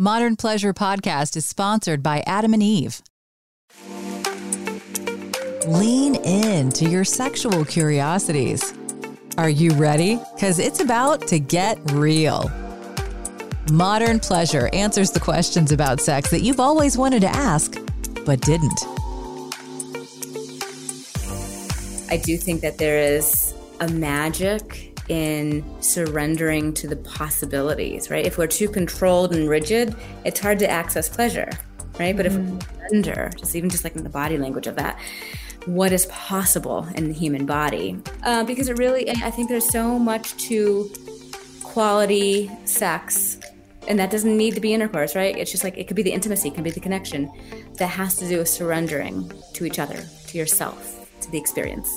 Modern Pleasure Podcast is sponsored by Adam and Eve. Lean in to your sexual curiosities. Are you ready? Because it's about to get real. Modern Pleasure answers the questions about sex that you've always wanted to ask, but didn't. I do think that there is a magic in surrendering to the possibilities, right? If we're too controlled and rigid, it's hard to access pleasure, right? But if we mm-hmm. surrender, just even just like in the body language of that, what is possible in the human body? Uh, because it really, I think there's so much to quality sex and that doesn't need to be intercourse, right? It's just like it could be the intimacy, it can be the connection that has to do with surrendering to each other, to yourself, to the experience.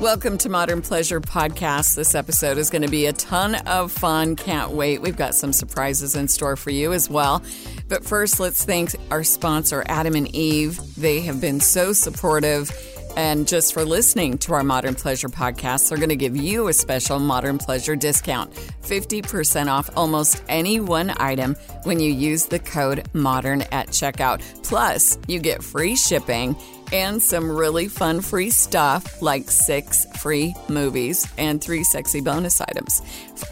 Welcome to Modern Pleasure Podcast. This episode is going to be a ton of fun. Can't wait. We've got some surprises in store for you as well. But first, let's thank our sponsor, Adam and Eve. They have been so supportive. And just for listening to our Modern Pleasure podcast, they're going to give you a special Modern Pleasure discount 50% off almost any one item when you use the code MODERN at checkout. Plus, you get free shipping and some really fun free stuff like six free movies and three sexy bonus items,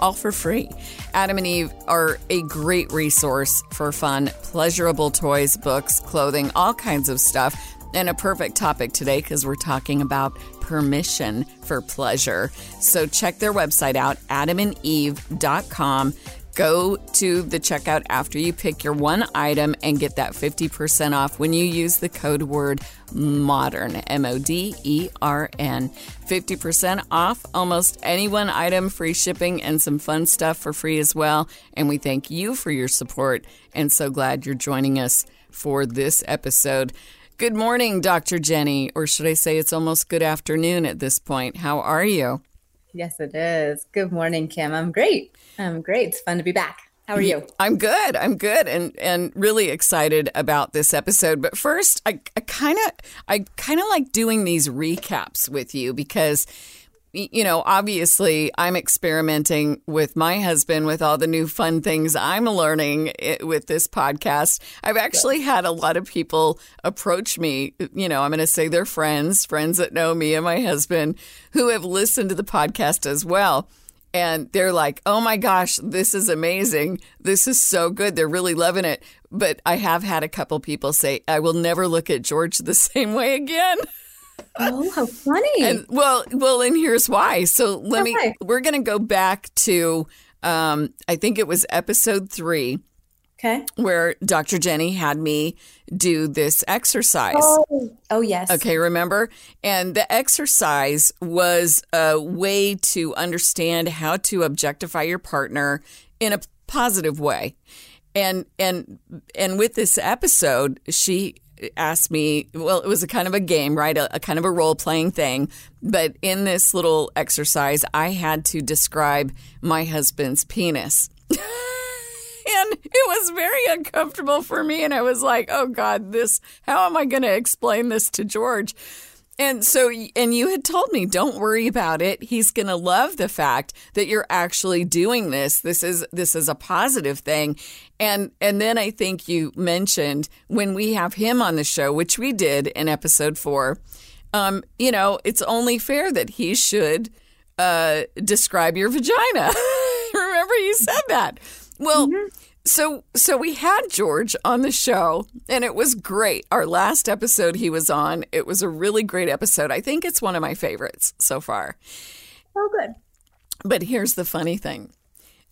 all for free. Adam and Eve are a great resource for fun, pleasurable toys, books, clothing, all kinds of stuff. And a perfect topic today because we're talking about permission for pleasure. So check their website out, adamandeve.com. Go to the checkout after you pick your one item and get that 50% off when you use the code word modern, M O D E R N. 50% off almost any one item, free shipping, and some fun stuff for free as well. And we thank you for your support and so glad you're joining us for this episode. Good morning, Dr. Jenny, or should I say it's almost good afternoon at this point. How are you? Yes, it is. Good morning, Kim. I'm great. I'm great. It's fun to be back. How are mm-hmm. you? I'm good. I'm good, and and really excited about this episode. But first, I kind of I kind of like doing these recaps with you because you know, obviously, I'm experimenting with my husband with all the new fun things I'm learning eh, with this podcast. I've actually had a lot of people approach me. You know, I'm going to say they're friends, friends that know me and my husband, who have listened to the podcast as well and they're like, "Oh my gosh, this is amazing. This is so good. They're really loving it." But I have had a couple people say, "I will never look at George the same way again." Oh, how funny. And well, well, and here's why. So let okay. me we're going to go back to um I think it was episode 3 Okay. Where Dr. Jenny had me do this exercise. Oh, oh, yes. Okay, remember? And the exercise was a way to understand how to objectify your partner in a positive way. And and and with this episode, she asked me, well, it was a kind of a game, right? A, a kind of a role playing thing. But in this little exercise, I had to describe my husband's penis. and it was very uncomfortable for me. And I was like, oh God, this, how am I going to explain this to George? And so, and you had told me, don't worry about it. He's going to love the fact that you're actually doing this. This is, this is a positive thing. And, and then I think you mentioned when we have him on the show, which we did in episode four, um, you know, it's only fair that he should, uh, describe your vagina. Remember you said that. Well, mm-hmm. So so we had George on the show and it was great. Our last episode he was on, it was a really great episode. I think it's one of my favorites so far. Oh good. But here's the funny thing.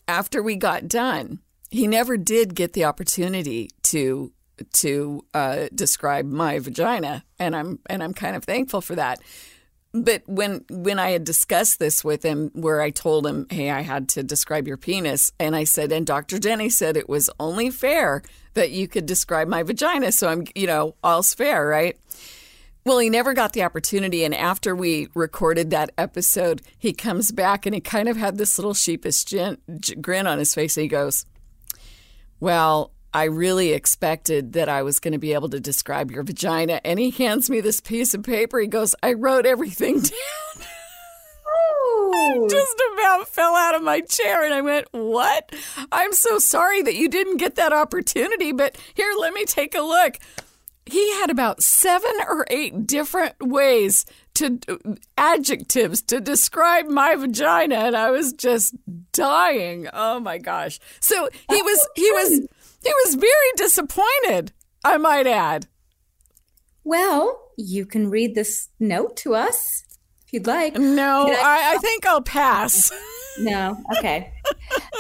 After we got done, he never did get the opportunity to to uh, describe my vagina, and I'm and I'm kind of thankful for that but when when I had discussed this with him, where I told him, "Hey, I had to describe your penis," and I said, and Dr. Jenny said it was only fair that you could describe my vagina, so I'm, you know, all's fair, right? Well, he never got the opportunity, and after we recorded that episode, he comes back and he kind of had this little sheepish grin on his face, and he goes, "Well." I really expected that I was going to be able to describe your vagina. And he hands me this piece of paper. He goes, I wrote everything down. I oh. just about fell out of my chair and I went, What? I'm so sorry that you didn't get that opportunity, but here, let me take a look. He had about seven or eight different ways to adjectives to describe my vagina and I was just dying. Oh my gosh. So he was he was he was very disappointed, I might add. Well, you can read this note to us if you'd like. No, I, I, I think I'll pass. no, okay.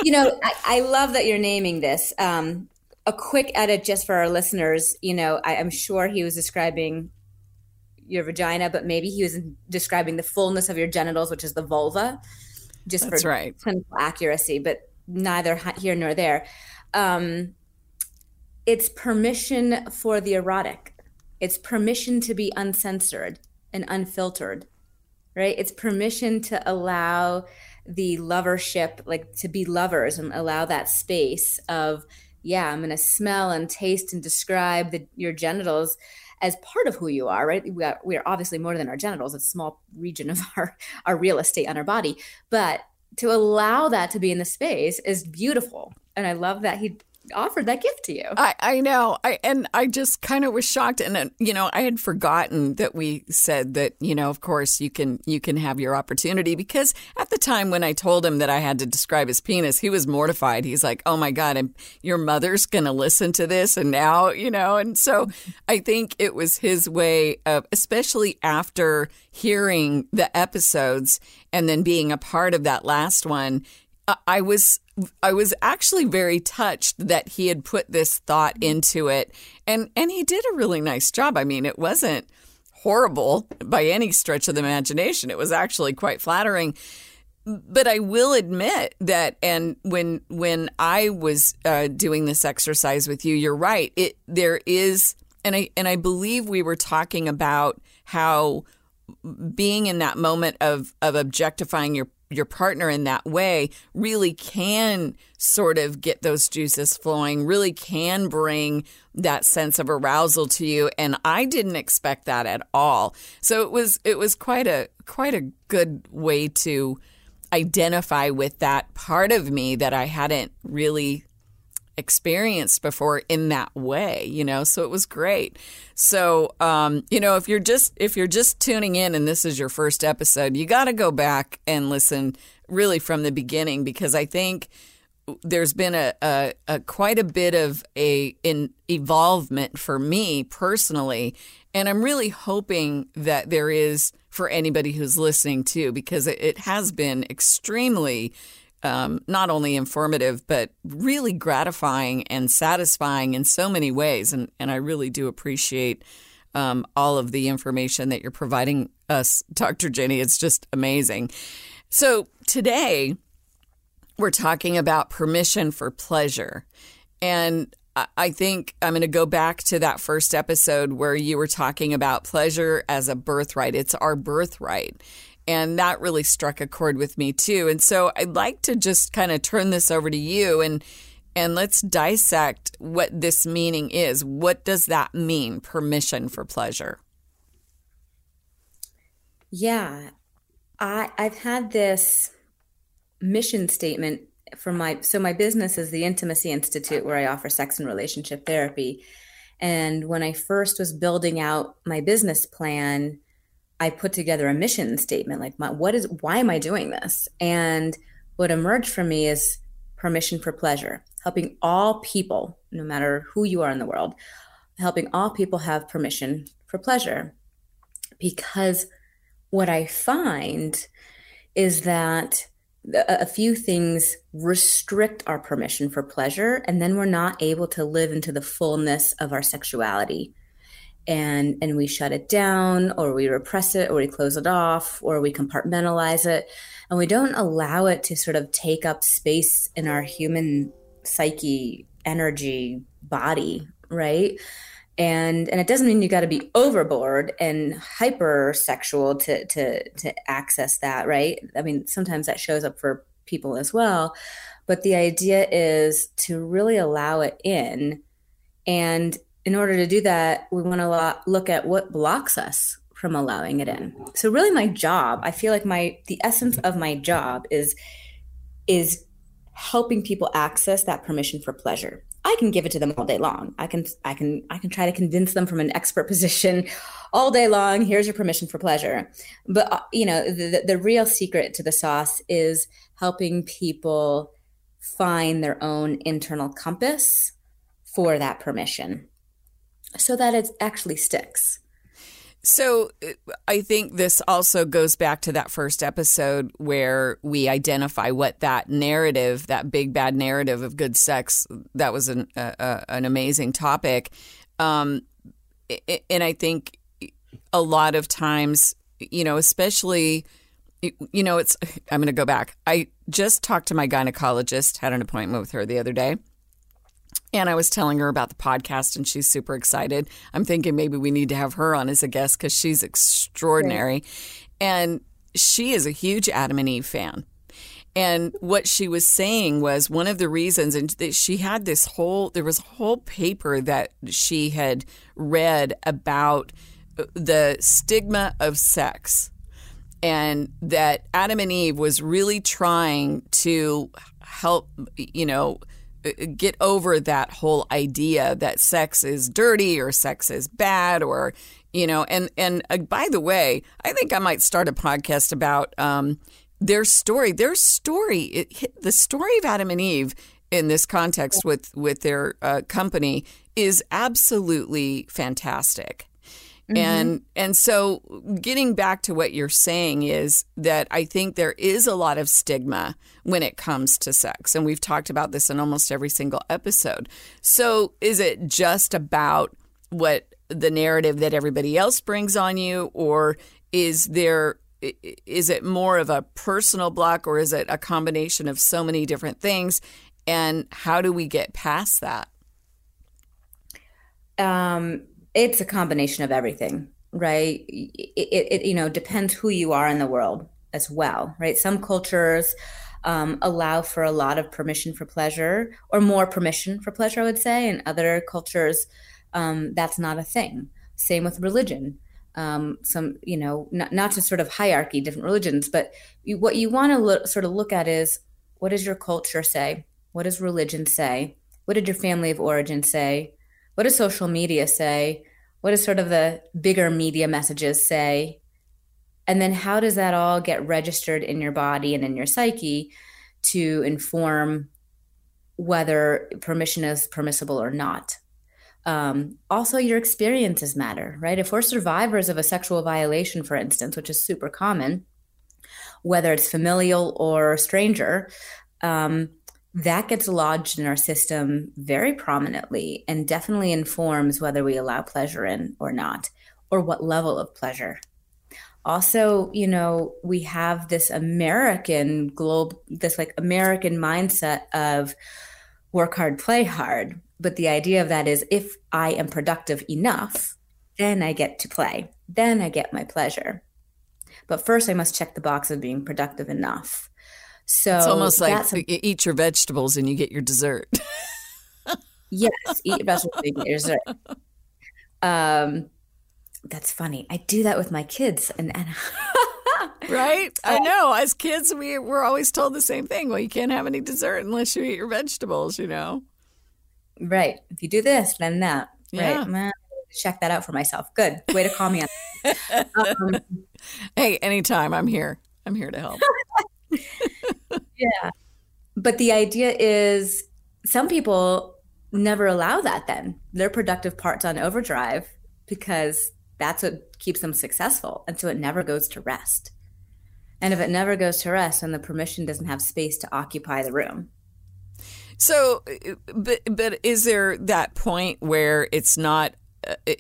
you know, I, I, love that you're naming this. Um, a quick edit just for our listeners. You know, I, am sure he was describing your vagina, but maybe he was describing the fullness of your genitals, which is the vulva, just That's for right. clinical accuracy, but neither here nor there. Um, it's permission for the erotic. It's permission to be uncensored and unfiltered, right? It's permission to allow the lovership, like to be lovers and allow that space of, yeah, I'm going to smell and taste and describe the, your genitals as part of who you are, right? We are, we are obviously more than our genitals, it's a small region of our, our real estate on our body. But to allow that to be in the space is beautiful. And I love that he offered that gift to you. I, I know. I and I just kind of was shocked and uh, you know, I had forgotten that we said that, you know, of course you can you can have your opportunity because at the time when I told him that I had to describe his penis, he was mortified. He's like, "Oh my god, I'm, your mother's going to listen to this and now, you know." And so I think it was his way of especially after hearing the episodes and then being a part of that last one, I was I was actually very touched that he had put this thought into it and and he did a really nice job. I mean, it wasn't horrible by any stretch of the imagination. It was actually quite flattering. But I will admit that and when when I was uh, doing this exercise with you, you're right. It there is and I and I believe we were talking about how being in that moment of of objectifying your your partner in that way really can sort of get those juices flowing, really can bring that sense of arousal to you and I didn't expect that at all. So it was it was quite a quite a good way to identify with that part of me that I hadn't really experienced before in that way you know? So it was great. So um, you know if you're just if you're just tuning in and this is your first episode you got to go back and listen really from the beginning because i think there's been a, a, a quite a bit of a in evolvement for me personally. And i'm really hoping that there is for anybody who's listening too because it, it has been extremely um, not only informative, but really gratifying and satisfying in so many ways. And, and I really do appreciate um, all of the information that you're providing us, Dr. Jenny. It's just amazing. So today, we're talking about permission for pleasure. And I think I'm going to go back to that first episode where you were talking about pleasure as a birthright. It's our birthright. And that really struck a chord with me too. And so I'd like to just kind of turn this over to you and and let's dissect what this meaning is. What does that mean, permission for pleasure? Yeah. I I've had this mission statement for my so my business is the Intimacy Institute where I offer sex and relationship therapy. And when I first was building out my business plan, I put together a mission statement like my, what is why am I doing this? And what emerged for me is permission for pleasure, helping all people, no matter who you are in the world, helping all people have permission for pleasure. Because what I find is that a few things restrict our permission for pleasure, and then we're not able to live into the fullness of our sexuality and and we shut it down or we repress it or we close it off or we compartmentalize it. And we don't allow it to sort of take up space in our human psyche energy body right? And and it doesn't mean you got to be overboard and hypersexual to to to access that right? I mean sometimes that shows up for people as well. But the idea is to really allow it in and in order to do that, we want to look at what blocks us from allowing it in. So really my job, I feel like my the essence of my job is is helping people access that permission for pleasure. I can give it to them all day long. I can I can I can try to convince them from an expert position all day long. Here's your permission for pleasure. But uh, you know, the, the real secret to the sauce is helping people find their own internal compass for that permission so that it actually sticks. So uh, I think this also goes back to that first episode where we identify what that narrative, that big bad narrative of good sex, that was an an amazing topic, um, and I think a lot of times, you know, especially, you know, it's. I'm going to go back. I just talked to my gynecologist, had an appointment with her the other day and I was telling her about the podcast, and she's super excited. I'm thinking maybe we need to have her on as a guest because she's extraordinary. And she is a huge Adam and Eve fan. And what she was saying was one of the reasons, and she had this whole, there was a whole paper that she had read about uh, the stigma of sex. And that Adam and Eve was really trying to help, you know, get over that whole idea that sex is dirty or sex is bad or you know and and uh, by the way i think i might start a podcast about um, their story. Their story it, the story of adam and eve in this context with with their uh, company is absolutely fantastic Mm-hmm. And and so getting back to what you're saying is that I think there is a lot of stigma when it comes to sex. And we've talked about this in almost every single episode. So is it just about what the narrative that everybody else brings on you or is there is it more of a personal block or is it a combination of so many different things and how do we get past that um it's a combination of everything, right? It, it, you know depends who you are in the world as well, right? Some cultures um, allow for a lot of permission for pleasure, or more permission for pleasure, I would say. In other cultures, um, that's not a thing. Same with religion. Um, some, you know, not, not to sort of hierarchy different religions, but you, what you want to sort of look at is what does your culture say? What does religion say? What did your family of origin say? What does social media say? What does sort of the bigger media messages say? And then how does that all get registered in your body and in your psyche to inform whether permission is permissible or not? Um, also, your experiences matter, right? If we're survivors of a sexual violation, for instance, which is super common, whether it's familial or stranger, um, that gets lodged in our system very prominently and definitely informs whether we allow pleasure in or not, or what level of pleasure. Also, you know, we have this American globe, this like American mindset of work hard, play hard. But the idea of that is if I am productive enough, then I get to play, then I get my pleasure. But first, I must check the box of being productive enough. So it's almost like a, eat your vegetables and you get your dessert. yes, eat your vegetables and get your dessert. Um, that's funny. I do that with my kids, and, and right? I know. As kids, we we're always told the same thing. Well, you can't have any dessert unless you eat your vegetables. You know. Right. If you do this, then that. Yeah. Right. Man, check that out for myself. Good. Way to call me on. um, hey, anytime. I'm here. I'm here to help. yeah. But the idea is some people never allow that then. Their productive part's on overdrive because that's what keeps them successful. And so it never goes to rest. And if it never goes to rest, then the permission doesn't have space to occupy the room. So, uh, but but is there that point where it's not uh,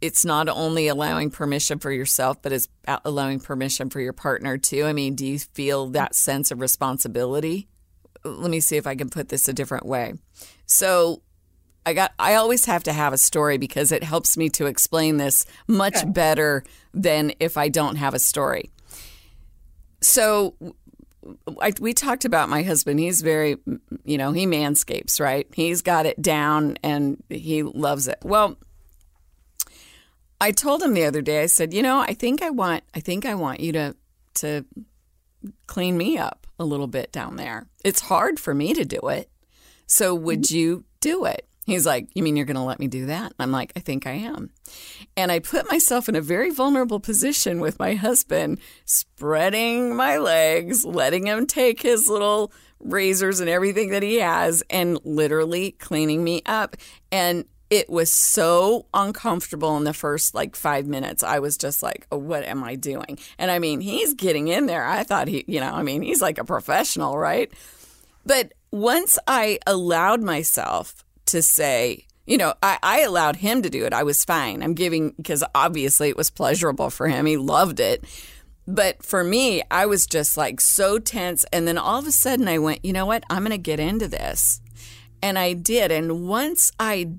it's not only allowing permission for yourself, but it's allowing permission for your partner too. I mean, do you feel that sense of responsibility? Let me see if I can put this a different way. So, I got I always have to have a story because it helps me to explain this much better than if I don't have a story. So I, we talked about my husband. He's very, you know, he manscapes, right? He's got it down and he loves it. Well, I told him the other day, I said, you know, I think I want I think I want you to to clean me up a little bit down there. It's hard for me to do it. So would mm-hmm. you do it? He's like, You mean you're going to let me do that? I'm like, I think I am. And I put myself in a very vulnerable position with my husband, spreading my legs, letting him take his little razors and everything that he has, and literally cleaning me up. And it was so uncomfortable in the first like five minutes. I was just like, oh, what am I doing? And I mean, he's getting in there. I thought he, you know, I mean, he's like a professional, right? But once I allowed myself to say, you know, I, I allowed him to do it. I was fine. I'm giving, because obviously it was pleasurable for him. He loved it. But for me, I was just like so tense. And then all of a sudden I went, you know what? I'm going to get into this. And I did. And once I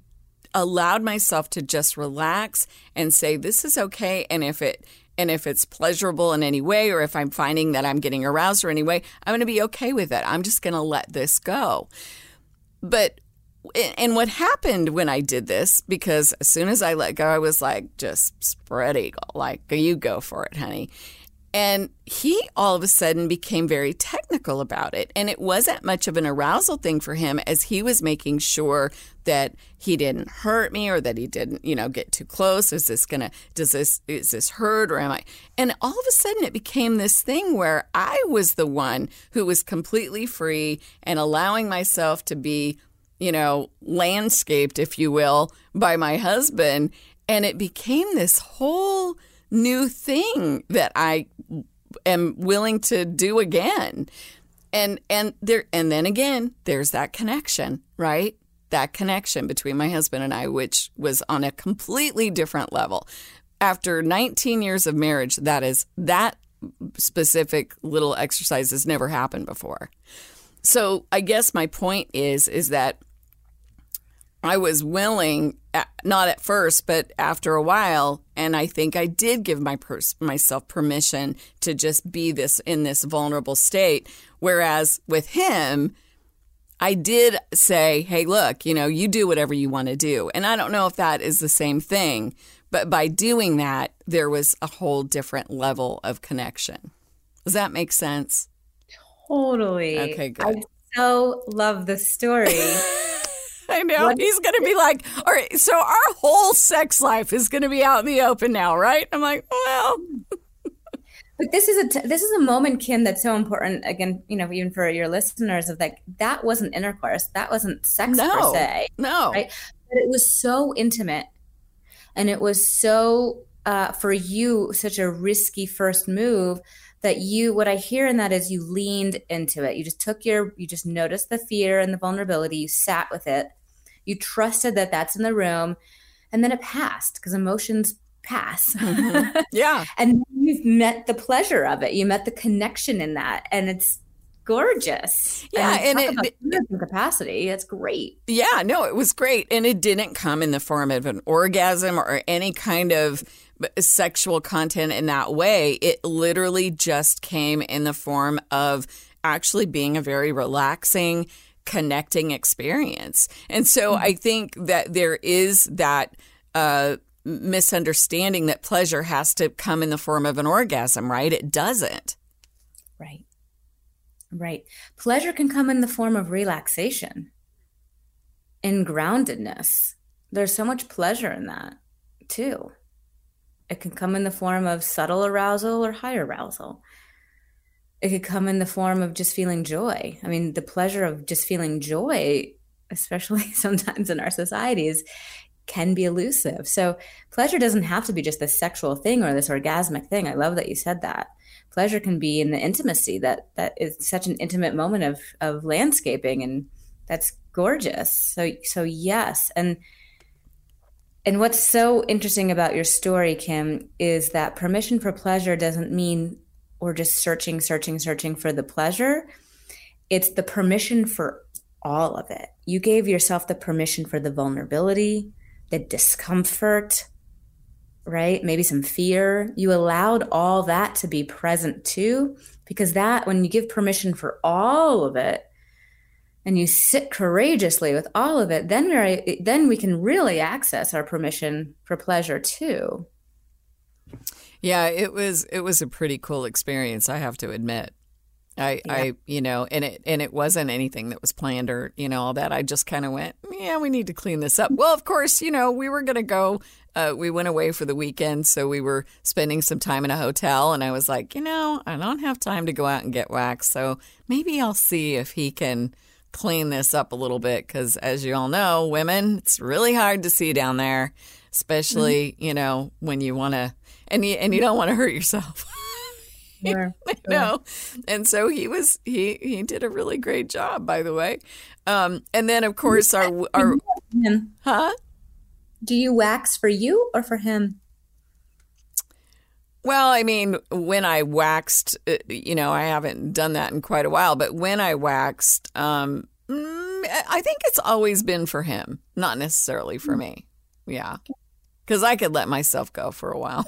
allowed myself to just relax and say, this is okay. And if it, and if it's pleasurable in any way, or if I'm finding that I'm getting aroused or anyway, I'm going to be okay with it. I'm just going to let this go. But and what happened when I did this, because as soon as I let go, I was like, just spread eagle, like, you go for it, honey. And he all of a sudden became very technical about it. And it wasn't much of an arousal thing for him as he was making sure that he didn't hurt me or that he didn't, you know, get too close. Is this gonna, does this, is this hurt or am I? And all of a sudden it became this thing where I was the one who was completely free and allowing myself to be you know, landscaped, if you will, by my husband. And it became this whole new thing that I am willing to do again. And and there and then again, there's that connection, right? That connection between my husband and I, which was on a completely different level. After 19 years of marriage, that is that specific little exercise has never happened before. So I guess my point is is that I was willing, uh, not at first, but after a while, and I think I did give my pers- myself permission to just be this in this vulnerable state. Whereas with him, I did say, "Hey, look, you know, you do whatever you want to do," and I don't know if that is the same thing, but by doing that, there was a whole different level of connection. Does that make sense? Totally. Okay, good. I so love the story. I know. What? He's going to be like, all right, so our whole sex life is going to be out in the open now, right? I'm like, well. But this is a t- this is a moment, Kim, that's so important. Again, you know, even for your listeners, of like that wasn't intercourse, that wasn't sex no, per se, no, right? But it was so intimate, and it was so uh, for you such a risky first move that you what i hear in that is you leaned into it you just took your you just noticed the fear and the vulnerability you sat with it you trusted that that's in the room and then it passed because emotions pass mm-hmm. yeah and you've met the pleasure of it you met the connection in that and it's gorgeous. Yeah, and, and it, it capacity. That's great. Yeah, no, it was great, and it didn't come in the form of an orgasm or any kind of sexual content in that way. It literally just came in the form of actually being a very relaxing, connecting experience. And so mm-hmm. I think that there is that uh, misunderstanding that pleasure has to come in the form of an orgasm, right? It doesn't. Right. Right. Pleasure can come in the form of relaxation and groundedness. There's so much pleasure in that too. It can come in the form of subtle arousal or high arousal. It could come in the form of just feeling joy. I mean, the pleasure of just feeling joy, especially sometimes in our societies, can be elusive. So, pleasure doesn't have to be just this sexual thing or this orgasmic thing. I love that you said that. Pleasure can be in the intimacy that that is such an intimate moment of of landscaping and that's gorgeous. So so yes, and and what's so interesting about your story, Kim, is that permission for pleasure doesn't mean we're just searching, searching, searching for the pleasure. It's the permission for all of it. You gave yourself the permission for the vulnerability, the discomfort, right? Maybe some fear. You allowed all that to be present too, because that, when you give permission for all of it, and you sit courageously with all of it, then we're then we can really access our permission for pleasure too. Yeah, it was it was a pretty cool experience, I have to admit. I, yeah. I, you know, and it and it wasn't anything that was planned or you know all that. I just kind of went, yeah, we need to clean this up. Well, of course, you know, we were gonna go. Uh, we went away for the weekend, so we were spending some time in a hotel, and I was like, you know, I don't have time to go out and get waxed, so maybe I'll see if he can clean this up a little bit because, as you all know, women, it's really hard to see down there, especially mm-hmm. you know when you want to and you and you don't want to hurt yourself. Sure, no, and so he was he he did a really great job, by the way. Um, and then of course our our him. huh? Do you wax for you or for him? Well, I mean, when I waxed, uh, you know, I haven't done that in quite a while, but when I waxed, um, mm, I think it's always been for him, not necessarily for me. Yeah because I could let myself go for a while.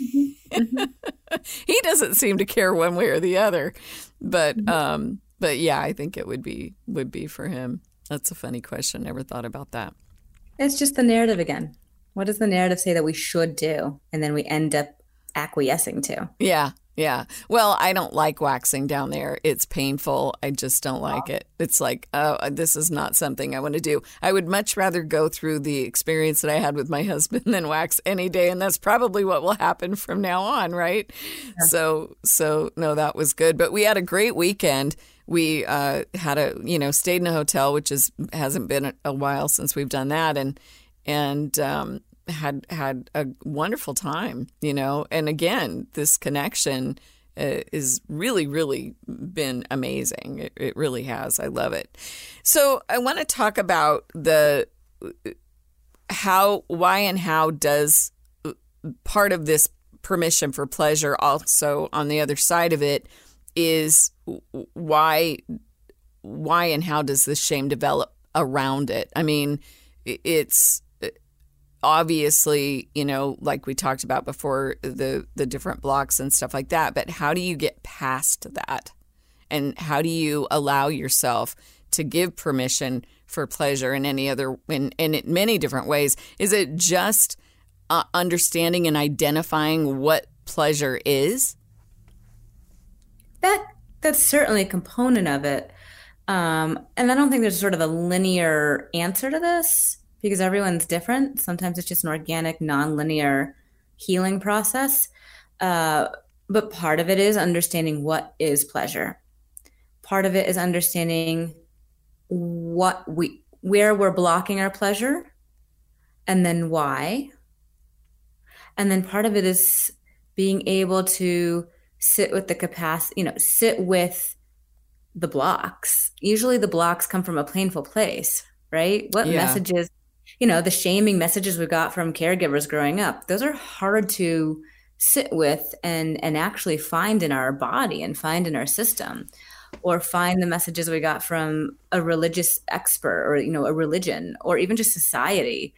Mm-hmm. he doesn't seem to care one way or the other, but mm-hmm. um, but yeah, I think it would be would be for him. That's a funny question. Never thought about that. It's just the narrative again. What does the narrative say that we should do, and then we end up acquiescing to? Yeah, yeah. Well, I don't like waxing down there. It's painful. I just don't like it. It's like, oh, this is not something I want to do. I would much rather go through the experience that I had with my husband than wax any day, and that's probably what will happen from now on, right? Yeah. So, so no, that was good. But we had a great weekend. We uh, had a, you know, stayed in a hotel, which is hasn't been a while since we've done that, and and um, had had a wonderful time, you know. And again, this connection uh, is really, really been amazing. It, it really has. I love it. So I want to talk about the how, why, and how does part of this permission for pleasure also on the other side of it is why why and how does this shame develop around it i mean it's obviously, you know, like we talked about before, the the different blocks and stuff like that. But how do you get past that? And how do you allow yourself to give permission for pleasure in any other in, in many different ways? Is it just uh, understanding and identifying what pleasure is? That that's certainly a component of it. Um, and I don't think there's sort of a linear answer to this because everyone's different. Sometimes it's just an organic, nonlinear healing process. Uh, but part of it is understanding what is pleasure. Part of it is understanding what we where we're blocking our pleasure and then why. And then part of it is being able to sit with the capacity, you know, sit with the blocks. Usually the blocks come from a painful place, right? What yeah. messages you know, the shaming messages we got from caregivers growing up, those are hard to sit with and and actually find in our body and find in our system or find the messages we got from a religious expert or you know a religion or even just society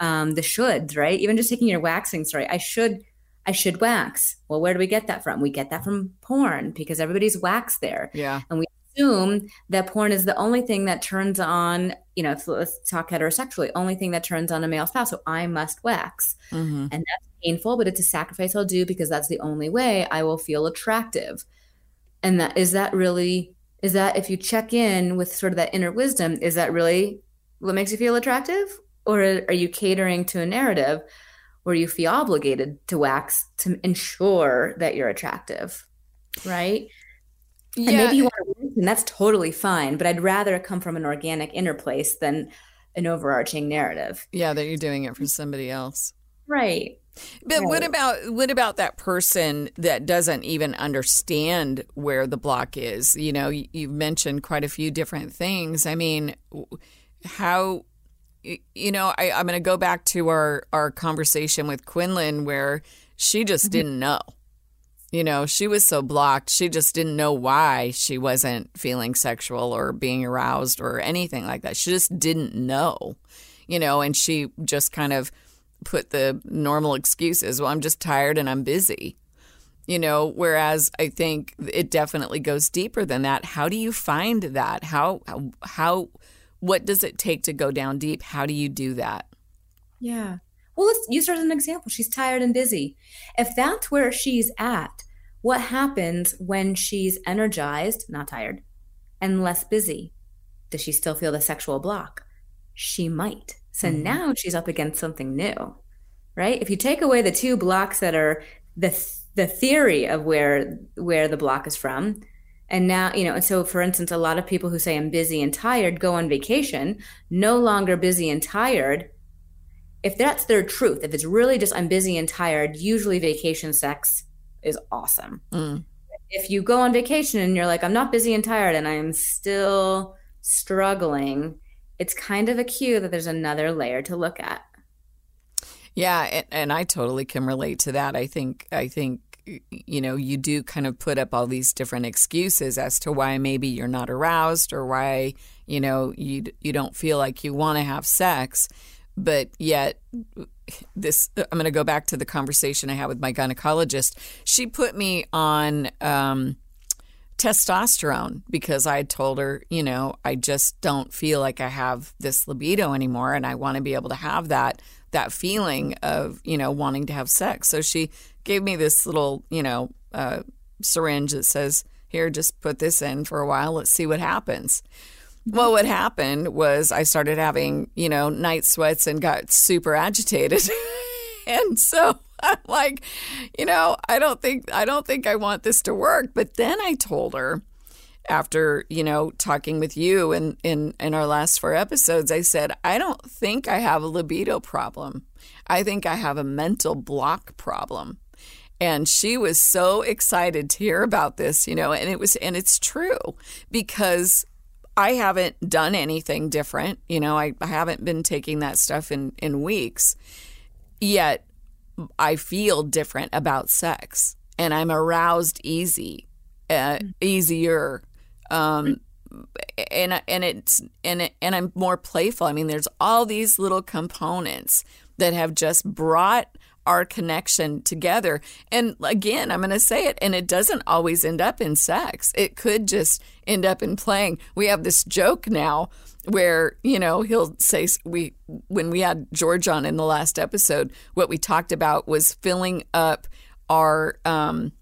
um, the shoulds right? Even just taking your waxing story i should i should wax. Well where do we get that from? We get that from porn because everybody's waxed there. Yeah. And we assume that porn is the only thing that turns on, you know, let's talk heterosexually, only thing that turns on a male spouse. So I must wax. Mm-hmm. And that's painful, but it's a sacrifice I'll do because that's the only way I will feel attractive. And that is that really, is that if you check in with sort of that inner wisdom, is that really what makes you feel attractive? Or are you catering to a narrative where you feel obligated to wax to ensure that you're attractive? Right. Yeah. And maybe you want to and that's totally fine. But I'd rather come from an organic inner place than an overarching narrative. Yeah, that you're doing it for somebody else. Right. But right. what about what about that person that doesn't even understand where the block is? You know, you, you've mentioned quite a few different things. I mean, how you know, I, I'm going to go back to our our conversation with Quinlan where she just mm-hmm. didn't know. You know, she was so blocked. She just didn't know why she wasn't feeling sexual or being aroused or anything like that. She just didn't know, you know, and she just kind of put the normal excuses. Well, I'm just tired and I'm busy. You know, whereas I think it definitely goes deeper than that. How do you find that? How how what does it take to go down deep? How do you do that? Yeah. Well, let's use her as an example. She's tired and busy. If that's where she's at, what happens when she's energized, not tired, and less busy? Does she still feel the sexual block? She might. So mm-hmm. now she's up against something new, right? If you take away the two blocks that are the the theory of where where the block is from, and now you know, and so for instance, a lot of people who say I'm busy and tired go on vacation, no longer busy and tired. If that's their truth, if it's really just I'm busy and tired, usually vacation sex is awesome. Mm. If you go on vacation and you're like, I'm not busy and tired and I'm still struggling, it's kind of a cue that there's another layer to look at. Yeah, and, and I totally can relate to that. I think I think you know you do kind of put up all these different excuses as to why maybe you're not aroused or why you know you you don't feel like you want to have sex but yet this i'm going to go back to the conversation i had with my gynecologist. She put me on um, testosterone because i told her you know i just don't feel like i have this libido anymore and i want to be able to have that that feeling of you know wanting to have sex. So she gave me this little you know uh, syringe that says here just put this in for a while let's see what happens well, what happened was I started having, you know, night sweats and got super agitated. and so I'm like, you know, I don't think I don't think I want this to work. But then I told her after, you know, talking with you in, in, in our last four episodes, I said, I don't think I have a libido problem. I think I have a mental block problem. And she was so excited to hear about this, you know, and it was, and it's true because I haven't done anything different. You know, I, I haven't been taking that stuff in, in weeks. Yet I feel different about sex and I'm aroused easy, uh, easier. Um, and and it's and and I'm more playful. I mean, there's all these little components that have just brought our connection together. And again, I'm going to say it, and it doesn't always end up in sex. It could just end up in playing. We have this joke now where you know he'll say we when we had George on in the last episode, what we talked about was filling up our um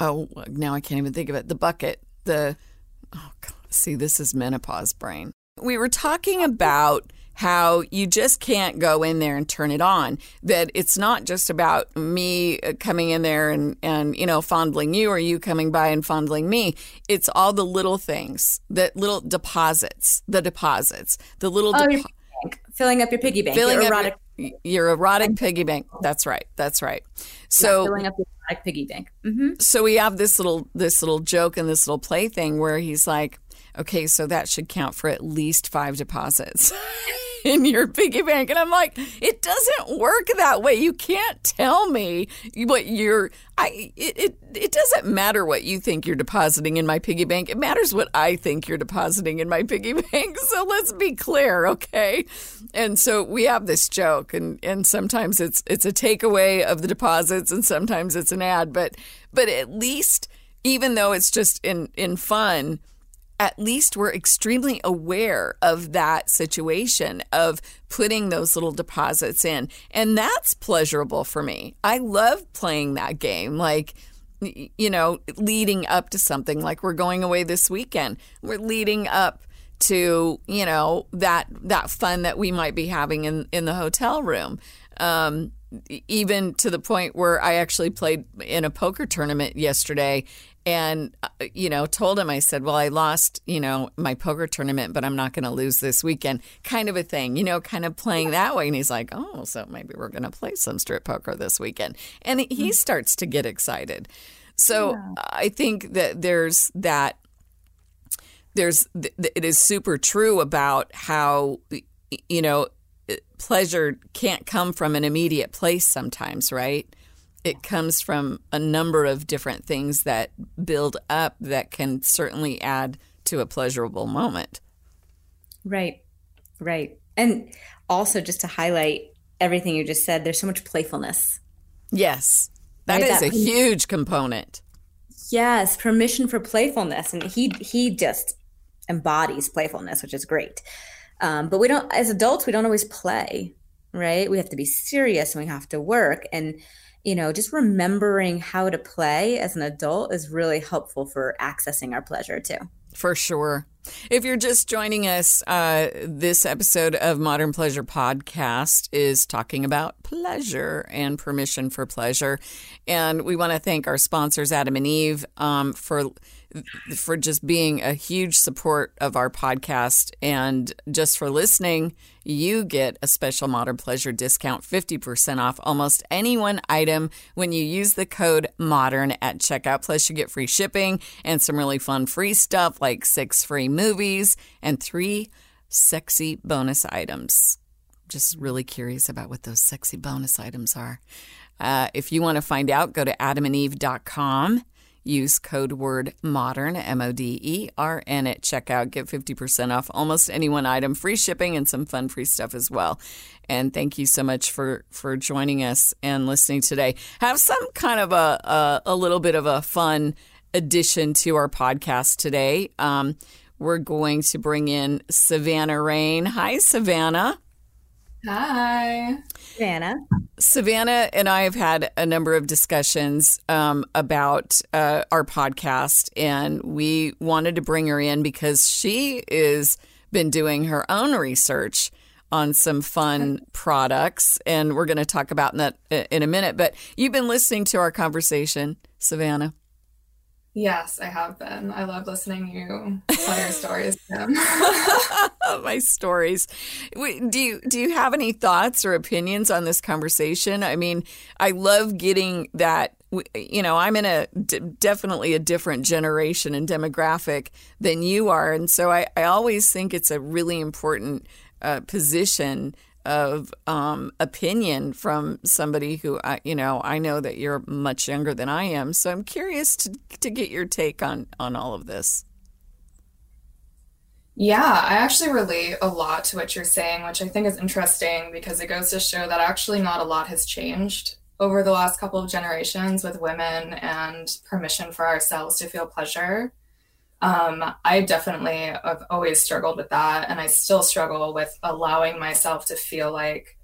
oh now I can't even think of it the bucket the oh God, see this is menopause brain. We were talking about how you just can't go in there and turn it on. That it's not just about me uh, coming in there and, and you know, fondling you or you coming by and fondling me. It's all the little things, the little deposits, the deposits, the little oh, depo- filling up your piggy bank, filling your erotic. Your, your erotic piggy bank. That's right. That's right. So yeah, filling up your erotic piggy bank. Mm-hmm. So we have this little this little joke and this little play thing where he's like, okay, so that should count for at least five deposits. in your piggy bank. And I'm like, it doesn't work that way. You can't tell me what you're I it, it it doesn't matter what you think you're depositing in my piggy bank. It matters what I think you're depositing in my piggy bank. So let's be clear, okay? And so we have this joke and and sometimes it's it's a takeaway of the deposits and sometimes it's an ad, but but at least even though it's just in in fun, at least we're extremely aware of that situation of putting those little deposits in. And that's pleasurable for me. I love playing that game. Like, you know, leading up to something like we're going away this weekend. We're leading up to, you know, that that fun that we might be having in in the hotel room. Um, even to the point where I actually played in a poker tournament yesterday and uh, you know told him i said well i lost you know my poker tournament but i'm not going to lose this weekend kind of a thing you know kind of playing that way and he's like oh so maybe we're going to play some strip poker this weekend and he hmm. starts to get excited so yeah. i think that there's that there's it is super true about how you know pleasure can't come from an immediate place sometimes right it comes from a number of different things that build up that can certainly add to a pleasurable moment. Right, right. And also, just to highlight everything you just said, there's so much playfulness. Yes, That right? is that, a huge component. Yes, permission for playfulness, and he he just embodies playfulness, which is great. Um, but we don't, as adults, we don't always play, right? We have to be serious and we have to work. And, you know, just remembering how to play as an adult is really helpful for accessing our pleasure too. For sure. If you're just joining us, uh, this episode of Modern Pleasure Podcast is talking about pleasure and permission for pleasure. And we want to thank our sponsors, Adam and Eve, um, for for just being a huge support of our podcast and just for listening. You get a special Modern Pleasure discount, 50% off almost any one item when you use the code MODERN at checkout. Plus, you get free shipping and some really fun free stuff like six free movies and three sexy bonus items. Just really curious about what those sexy bonus items are. Uh, if you want to find out, go to adamandeve.com Use code word modern, M O D E R N at checkout. Get 50% off almost any one item, free shipping, and some fun free stuff as well. And thank you so much for, for joining us and listening today. Have some kind of a, a, a little bit of a fun addition to our podcast today. Um, we're going to bring in Savannah Rain. Hi, Savannah. Hi. Savannah. Savannah and I have had a number of discussions um, about uh, our podcast, and we wanted to bring her in because she is been doing her own research on some fun products, and we're going to talk about that in a minute. But you've been listening to our conversation, Savannah. Yes, I have been. I love listening to you tell your stories. My stories. Do you do you have any thoughts or opinions on this conversation? I mean, I love getting that. You know, I'm in a definitely a different generation and demographic than you are, and so I, I always think it's a really important uh, position of um, opinion from somebody who I, you know, I know that you're much younger than I am, so I'm curious to to get your take on on all of this. Yeah, I actually relate a lot to what you're saying, which I think is interesting because it goes to show that actually not a lot has changed over the last couple of generations with women and permission for ourselves to feel pleasure um, I definitely have always struggled with that. And I still struggle with allowing myself to feel like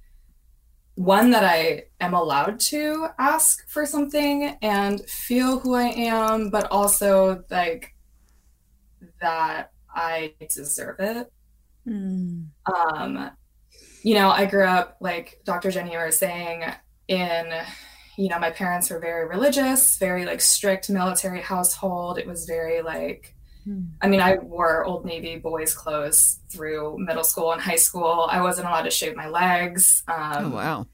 one, that I am allowed to ask for something and feel who I am, but also like that I deserve it. Mm. Um, you know, I grew up like Dr. Jenny was saying in you know my parents were very religious very like strict military household it was very like I mean, I wore Old Navy boys' clothes through middle school and high school. I wasn't allowed to shave my legs. Um, oh, wow.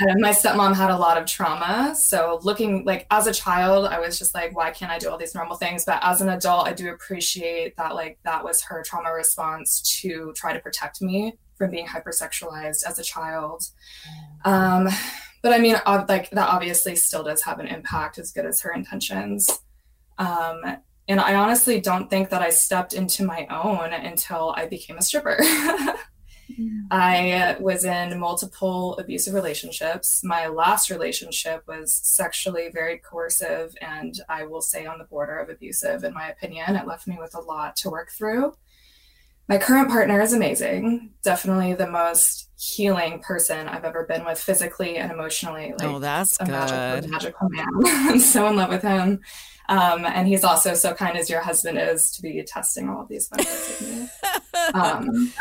And my stepmom had a lot of trauma. So, looking like as a child, I was just like, why can't I do all these normal things? But as an adult, I do appreciate that, like, that was her trauma response to try to protect me from being hypersexualized as a child. Um, but I mean, like, that obviously still does have an impact as good as her intentions. Um, and I honestly don't think that I stepped into my own until I became a stripper. I was in multiple abusive relationships. My last relationship was sexually very coercive and I will say on the border of abusive, in my opinion. It left me with a lot to work through. My current partner is amazing. Definitely the most healing person I've ever been with physically and emotionally. Like, oh, that's a good. Magical, magical man. I'm so in love with him. Um, and he's also so kind as your husband is to be testing all of these me. Um,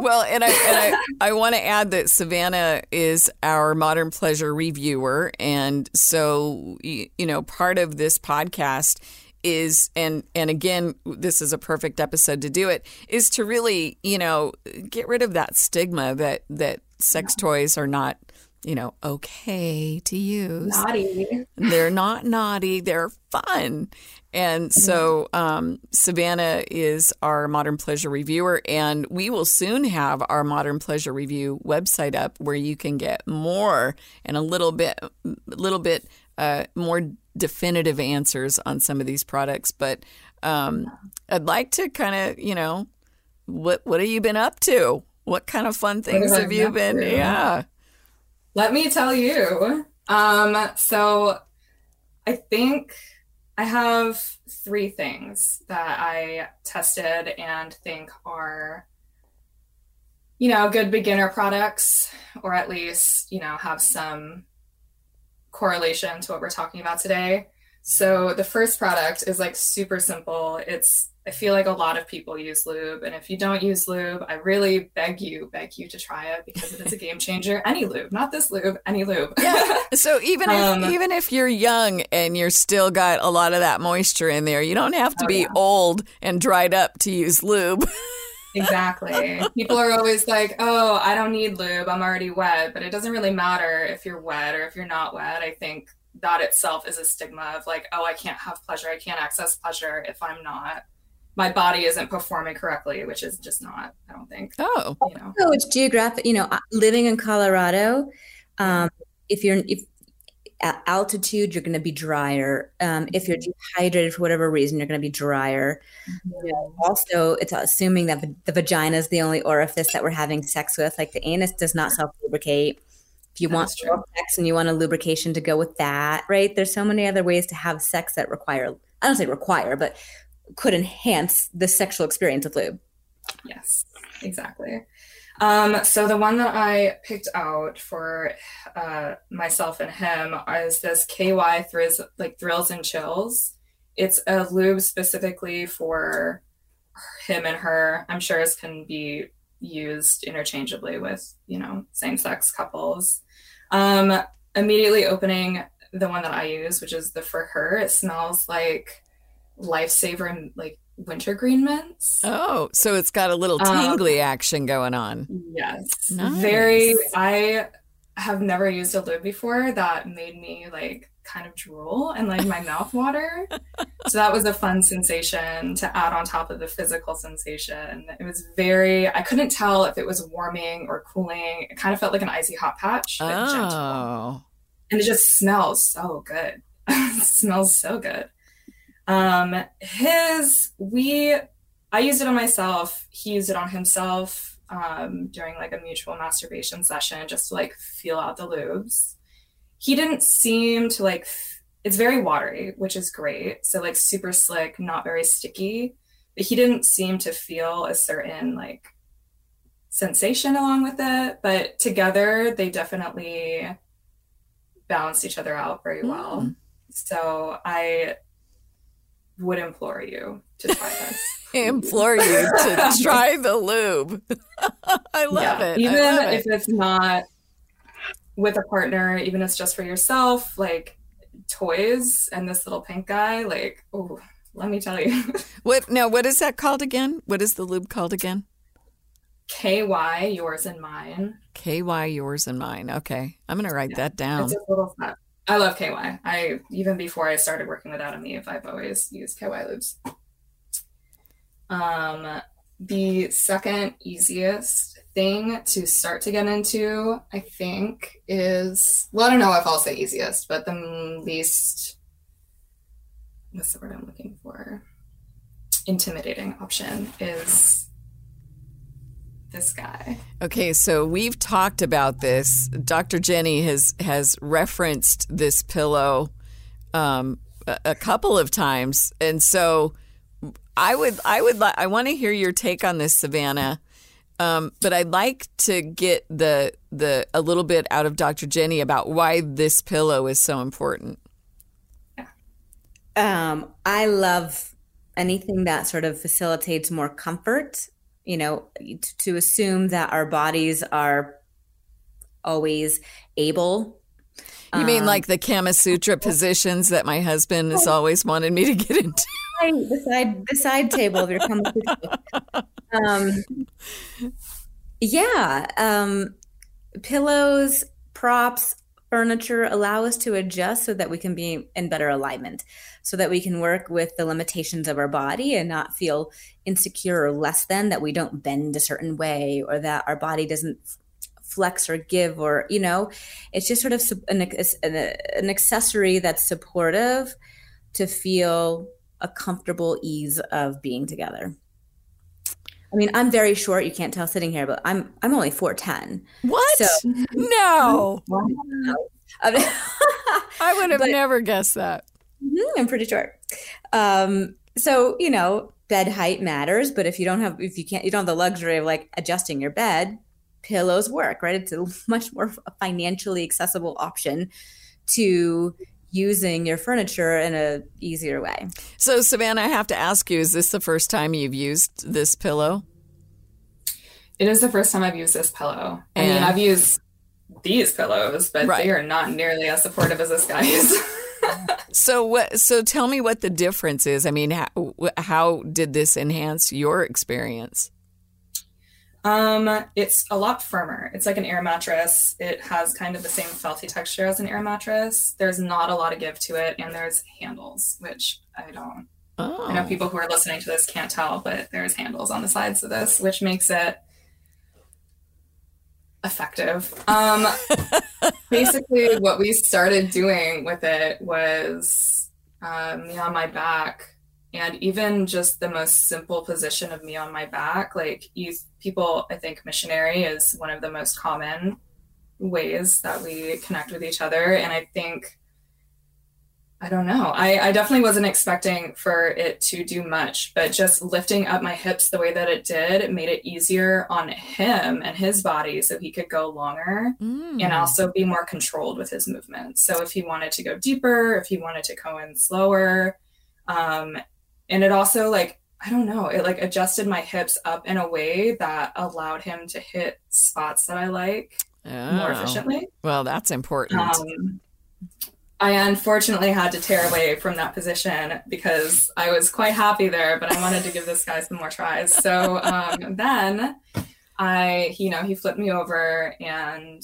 well, and I and I, I want to add that Savannah is our modern pleasure reviewer, and so you know part of this podcast is and and again this is a perfect episode to do it is to really you know get rid of that stigma that that sex toys are not you know, okay to use. Naughty. They're not naughty. They're fun. And so um, Savannah is our Modern Pleasure reviewer, and we will soon have our Modern Pleasure review website up where you can get more and a little bit, a little bit uh, more definitive answers on some of these products. But um, I'd like to kind of, you know, what what have you been up to? What kind of fun things have you been? To? Yeah. Let me tell you. Um, so I think I have three things that I tested and think are, you know, good beginner products, or at least, you know, have some correlation to what we're talking about today. So the first product is like super simple. It's I feel like a lot of people use lube, and if you don't use lube, I really beg you, beg you to try it because it is a game changer. Any lube, not this lube, any lube. yeah. So even um, if even if you're young and you're still got a lot of that moisture in there, you don't have to oh, be yeah. old and dried up to use lube. exactly. People are always like, "Oh, I don't need lube. I'm already wet." But it doesn't really matter if you're wet or if you're not wet. I think that itself is a stigma of like, "Oh, I can't have pleasure. I can't access pleasure if I'm not." My body isn't performing correctly, which is just not, I don't think. Oh, you know. So it's geographic, you know, uh, living in Colorado, um, if you're, if at altitude, you're going to be drier. Um, if you're dehydrated for whatever reason, you're going to be drier. Mm-hmm. also, it's assuming that the vagina is the only orifice that we're having sex with. Like the anus does not self lubricate. If you that want sex and you want a lubrication to go with that, right? There's so many other ways to have sex that require, I don't say require, but could enhance the sexual experience of lube. Yes, exactly. Um, so the one that I picked out for uh, myself and him is this KY thrills, like thrills and chills. It's a lube specifically for him and her. I'm sure it can be used interchangeably with you know same sex couples. Um, immediately opening the one that I use, which is the for her. It smells like lifesaver and like wintergreen mints. Oh, so it's got a little um, tingly um, action going on. Yes. Nice. Very I have never used a lube before that made me like kind of drool and like my mouth water. so that was a fun sensation to add on top of the physical sensation. It was very I couldn't tell if it was warming or cooling. It kind of felt like an icy hot patch, but oh. gentle. And it just smells so good. smells so good. Um, his we I used it on myself. He used it on himself um, during like a mutual masturbation session, just to like feel out the lubes. He didn't seem to like. It's very watery, which is great. So like super slick, not very sticky. But he didn't seem to feel a certain like sensation along with it. But together, they definitely balanced each other out very well. Mm. So I would implore you to try this. implore you to try the lube. I love yeah. it. Even love if it. it's not with a partner, even if it's just for yourself, like toys and this little pink guy, like, oh, let me tell you. what now? What is that called again? What is the lube called again? KY, yours and mine. KY, yours and mine. Okay, I'm gonna write yeah. that down. It's a little I love KY. I even before I started working with Adam Eve, I've always used KY lubes. Um, the second easiest thing to start to get into, I think, is well, I don't know if I'll say easiest, but the least what's the word I'm looking for? Intimidating option is this guy. Okay, so we've talked about this. Dr. Jenny has has referenced this pillow um, a, a couple of times, and so I would I would I want to hear your take on this, Savannah. Um, but I'd like to get the the a little bit out of Dr. Jenny about why this pillow is so important. Um, I love anything that sort of facilitates more comfort you know, to assume that our bodies are always able. You mean um, like the Kama Sutra positions that my husband has always wanted me to get into? the side, the side table of your Kama Sutra. Um, yeah, um, pillows, props, furniture allow us to adjust so that we can be in better alignment so that we can work with the limitations of our body and not feel insecure or less than that we don't bend a certain way or that our body doesn't flex or give or you know it's just sort of an, an accessory that's supportive to feel a comfortable ease of being together I mean, I'm very short. You can't tell sitting here, but I'm I'm only four ten. What? So, no. I would have but, never guessed that. Mm-hmm, I'm pretty short. Um, so you know, bed height matters, but if you don't have, if you can't, you don't have the luxury of like adjusting your bed, pillows work, right? It's a much more financially accessible option to using your furniture in a easier way. So, Savannah, I have to ask you: Is this the first time you've used this pillow? It is the first time I've used this pillow. I mean, I've used these pillows, but right. they are not nearly as supportive as this guy's. so what so tell me what the difference is i mean how, how did this enhance your experience um it's a lot firmer it's like an air mattress it has kind of the same felty texture as an air mattress there's not a lot of give to it and there's handles which i don't oh. i know oh. people who are listening to this can't tell but there's handles on the sides of this which makes it effective. Um, basically, what we started doing with it was um, me on my back, and even just the most simple position of me on my back. Like you, people, I think missionary is one of the most common ways that we connect with each other, and I think I don't know. I, I definitely wasn't expecting for it to do much, but just lifting up my hips the way that it did it made it easier on him and his body so he could go longer mm. and also be more controlled with his movements. So if he wanted to go deeper, if he wanted to go in slower, um, and it also like I don't know, it like adjusted my hips up in a way that allowed him to hit spots that I like oh. more efficiently. Well, that's important. Um, I unfortunately had to tear away from that position because I was quite happy there, but I wanted to give this guy some more tries. So um, then I, you know, he flipped me over and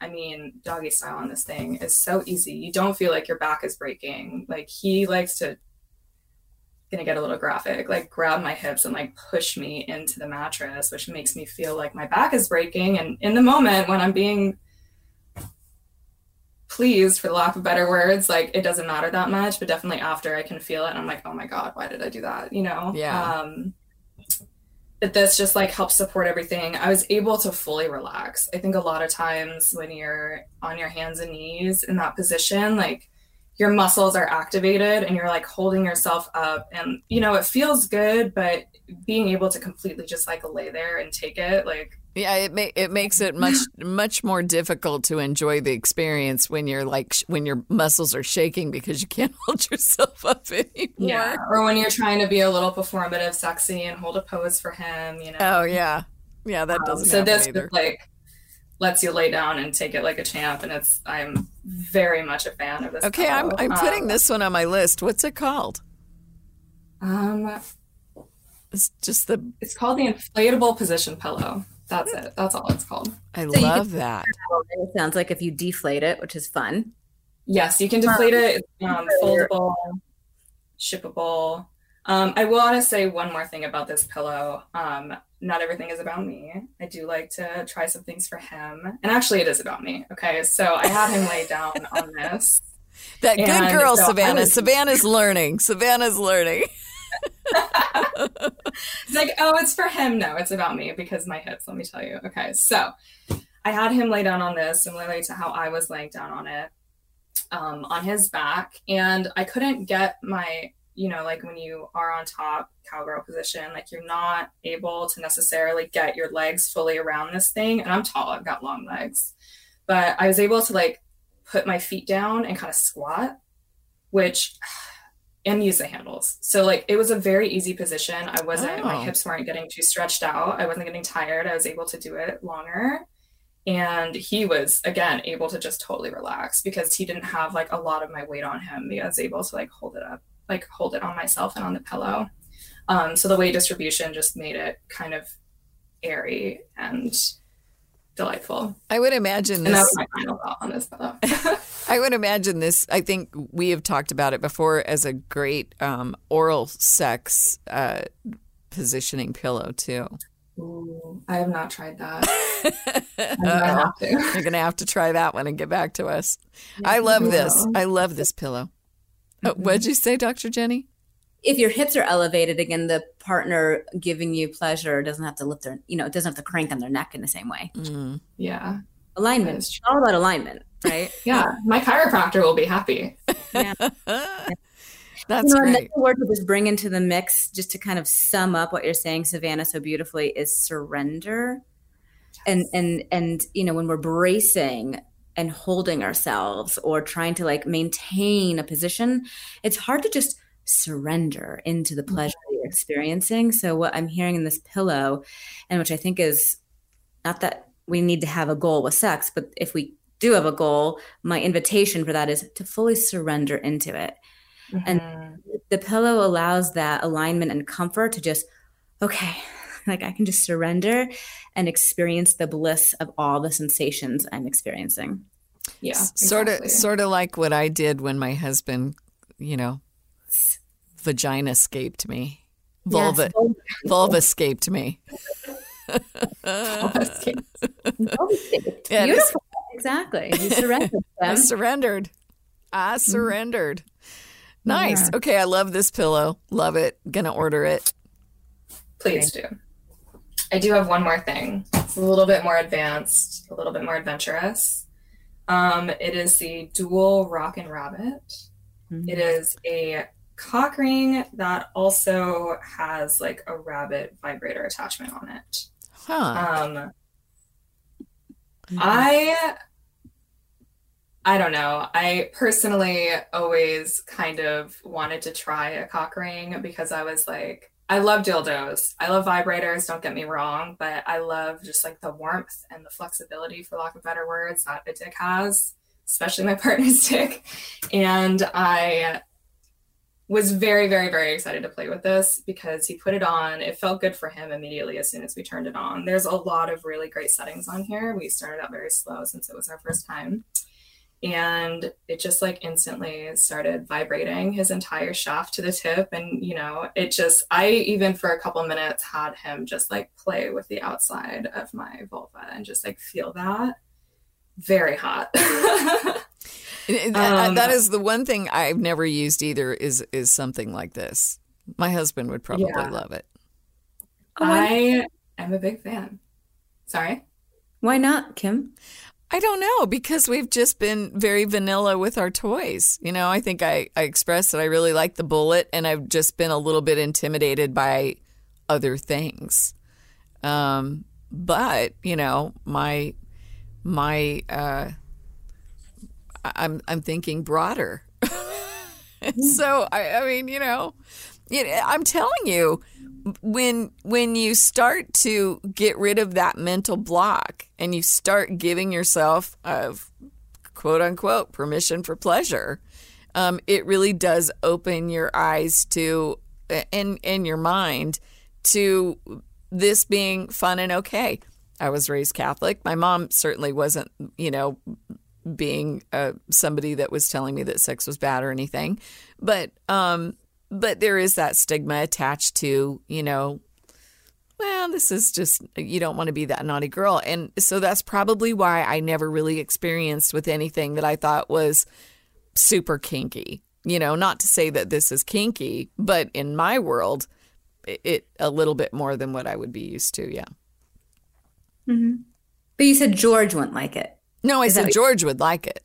I mean, doggy style on this thing is so easy. You don't feel like your back is breaking. Like he likes to gonna get a little graphic, like grab my hips and like push me into the mattress, which makes me feel like my back is breaking. And in the moment when I'm being pleased for lack of better words like it doesn't matter that much but definitely after i can feel it and i'm like oh my god why did i do that? You know? Yeah. Um but this just like helps support everything. I was able to fully relax. I think a lot of times when you're on your hands and knees in that position like your muscles are activated and you're like holding yourself up and you know it feels good but being able to completely just like lay there and take it like yeah, it ma- it makes it much much more difficult to enjoy the experience when you're like sh- when your muscles are shaking because you can't hold yourself up anymore. Yeah, or when you're trying to be a little performative, sexy, and hold a pose for him. You know. Oh yeah, yeah, that um, doesn't. Um, so this either. like lets you lay down and take it like a champ, and it's I'm very much a fan of this. Okay, I'm I'm putting um, this one on my list. What's it called? Um, it's just the. It's called the inflatable position pillow. That's it. That's all it's called. I so love that. It sounds like if you deflate it, which is fun. Yes, you can deflate it. It's um, foldable, shippable. Um, I want to say one more thing about this pillow. Um, not everything is about me. I do like to try some things for him. And actually, it is about me. Okay. So I had him lay down on this. That good girl, so Savannah. Was... Savannah's learning. Savannah's learning. it's like, oh, it's for him. No, it's about me because my hips, let me tell you. Okay. So I had him lay down on this similarly to how I was laying down on it um, on his back. And I couldn't get my, you know, like when you are on top cowgirl position, like you're not able to necessarily get your legs fully around this thing. And I'm tall, I've got long legs. But I was able to like put my feet down and kind of squat, which and use the handles. So like it was a very easy position. I wasn't oh. my hips weren't getting too stretched out. I wasn't getting tired. I was able to do it longer. And he was again able to just totally relax because he didn't have like a lot of my weight on him. I was able to like hold it up, like hold it on myself and on the pillow. Um, so the weight distribution just made it kind of airy and delightful. I would imagine this. And that's my final thought on this pillow. I would imagine this. I think we have talked about it before as a great um, oral sex uh, positioning pillow too. Ooh, I have not tried that. to. You're gonna have to try that one and get back to us. I love this. I love this pillow. Uh, what'd you say, Dr. Jenny? If your hips are elevated, again, the partner giving you pleasure doesn't have to lift their, you know, it doesn't have to crank on their neck in the same way. Mm. Yeah. Alignment. It's all about alignment right? Yeah, my chiropractor will be happy. Yeah. That's you know, great. Another word to just bring into the mix, just to kind of sum up what you're saying, Savannah, so beautifully, is surrender. And and and you know, when we're bracing and holding ourselves or trying to like maintain a position, it's hard to just surrender into the pleasure mm-hmm. you're experiencing. So what I'm hearing in this pillow, and which I think is not that we need to have a goal with sex, but if we do have a goal, my invitation for that is to fully surrender into it. Mm-hmm. And the pillow allows that alignment and comfort to just, okay, like I can just surrender and experience the bliss of all the sensations I'm experiencing. Yeah. Sort of sort of like what I did when my husband, you know, vagina escaped me. Vulva yes. vulva escaped me. vulva escaped. Vulva escaped. Yeah, Beautiful. Exactly. You surrendered. I surrendered. I mm-hmm. surrendered. Nice. Yeah. Okay, I love this pillow. Love it. Gonna order it. Please do. I do have one more thing. It's a little bit more advanced, a little bit more adventurous. Um, it is the dual rock and rabbit. Mm-hmm. It is a cock ring that also has like a rabbit vibrator attachment on it. Huh. Um, mm-hmm. I I don't know. I personally always kind of wanted to try a cock ring because I was like, I love dildos. I love vibrators, don't get me wrong, but I love just like the warmth and the flexibility, for lack of better words, that a dick has, especially my partner's dick. And I was very, very, very excited to play with this because he put it on. It felt good for him immediately as soon as we turned it on. There's a lot of really great settings on here. We started out very slow since it was our first time and it just like instantly started vibrating his entire shaft to the tip. And you know it just i even for a couple minutes had him just like play with the outside of my vulva and just like feel that. Very hot. Um, that is the one thing i've never used either is is something like this. My husband would probably yeah. love it. I am a big fan. Sorry? Why not kim I don't know because we've just been very vanilla with our toys. You know, I think I, I expressed that I really like the bullet and I've just been a little bit intimidated by other things. Um, but, you know, my my uh I'm I'm thinking broader. so I, I mean, you know, I'm telling you, when when you start to get rid of that mental block and you start giving yourself a quote unquote permission for pleasure, um, it really does open your eyes to and and your mind to this being fun and okay. I was raised Catholic. My mom certainly wasn't, you know, being uh, somebody that was telling me that sex was bad or anything, but um, but there is that stigma attached to, you know, well, this is just, you don't want to be that naughty girl. And so that's probably why I never really experienced with anything that I thought was super kinky. You know, not to say that this is kinky, but in my world, it, it a little bit more than what I would be used to. Yeah. Mm-hmm. But you said George wouldn't like it. No, I is said George would like it.